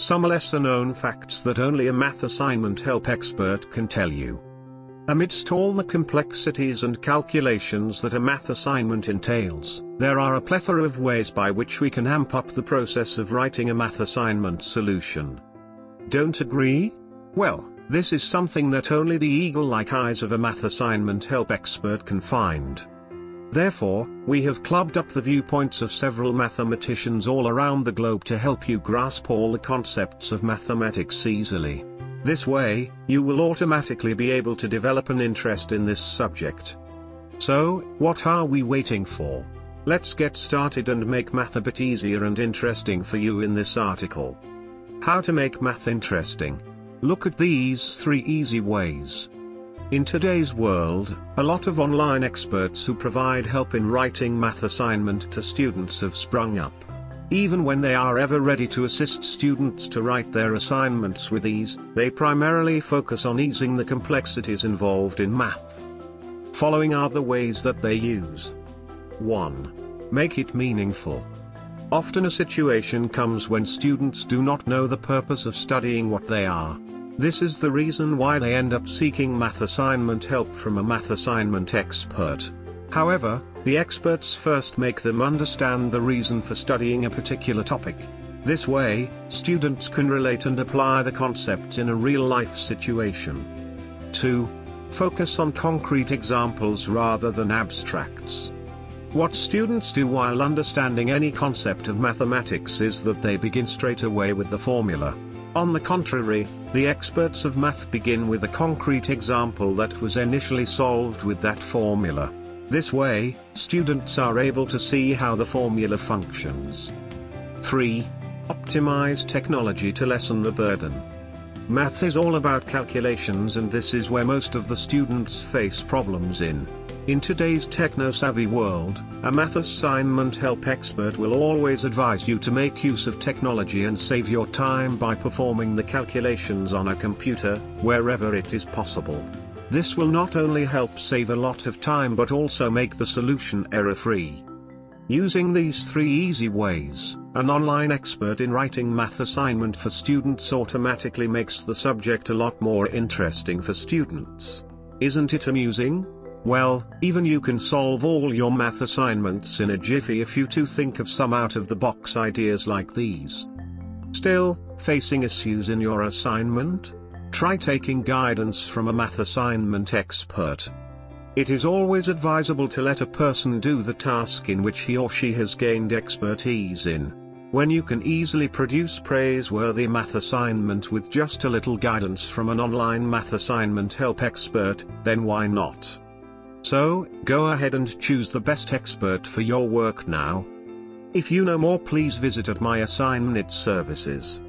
Some lesser known facts that only a math assignment help expert can tell you. Amidst all the complexities and calculations that a math assignment entails, there are a plethora of ways by which we can amp up the process of writing a math assignment solution. Don't agree? Well, this is something that only the eagle-like eyes of a math assignment help expert can find. Therefore, we have clubbed up the viewpoints of several mathematicians all around the globe to help you grasp all the concepts of mathematics easily. This way, you will automatically be able to develop an interest in this subject. So, what are we waiting for? Let's get started and make math a bit easier and interesting for you in this article. How to make math interesting. Look at these three easy ways. In today's world, a lot of online experts who provide help in writing math assignment to students have sprung up. Even when they are ever ready to assist students to write their assignments with ease, they primarily focus on easing the complexities involved in math. Following are the ways that they use. 1. Make it meaningful. Often a situation comes when students do not know the purpose of studying what they are, this is the reason why they end up seeking math assignment help from a math assignment expert. However, the experts first make them understand the reason for studying a particular topic. This way, students can relate and apply the concepts in a real-life situation. 2. Focus on concrete examples rather than abstracts. What students do while understanding any concept of mathematics is that they begin straight away with the formula. On the contrary, the experts of math begin with a concrete example that was initially solved with that formula. This way, students are able to see how the formula functions. 3. Optimize technology to lessen the burden. Math is all about calculations and this is where most of the students face problems in. In today's techno-savvy world, a math assignment help expert will always advise you to make use of technology and save your time by performing the calculations on a computer, wherever it is possible. This will not only help save a lot of time but also make the solution error-free. Using these three easy ways, an online expert in writing math assignment for students automatically makes the subject a lot more interesting for students. Isn't it amusing? Well, even you can solve all your math assignments in a jiffy if you too think of some out-of-the-box ideas like these. Still, facing issues in your assignment? Try taking guidance from a math assignment expert. It is always advisable to let a person do the task in which he or she has gained expertise in. When you can easily produce praiseworthy math assignment with just a little guidance from an online math assignment help expert, then why not? So, go ahead and choose the best expert for your work now. If you know more please visit at my assignment services.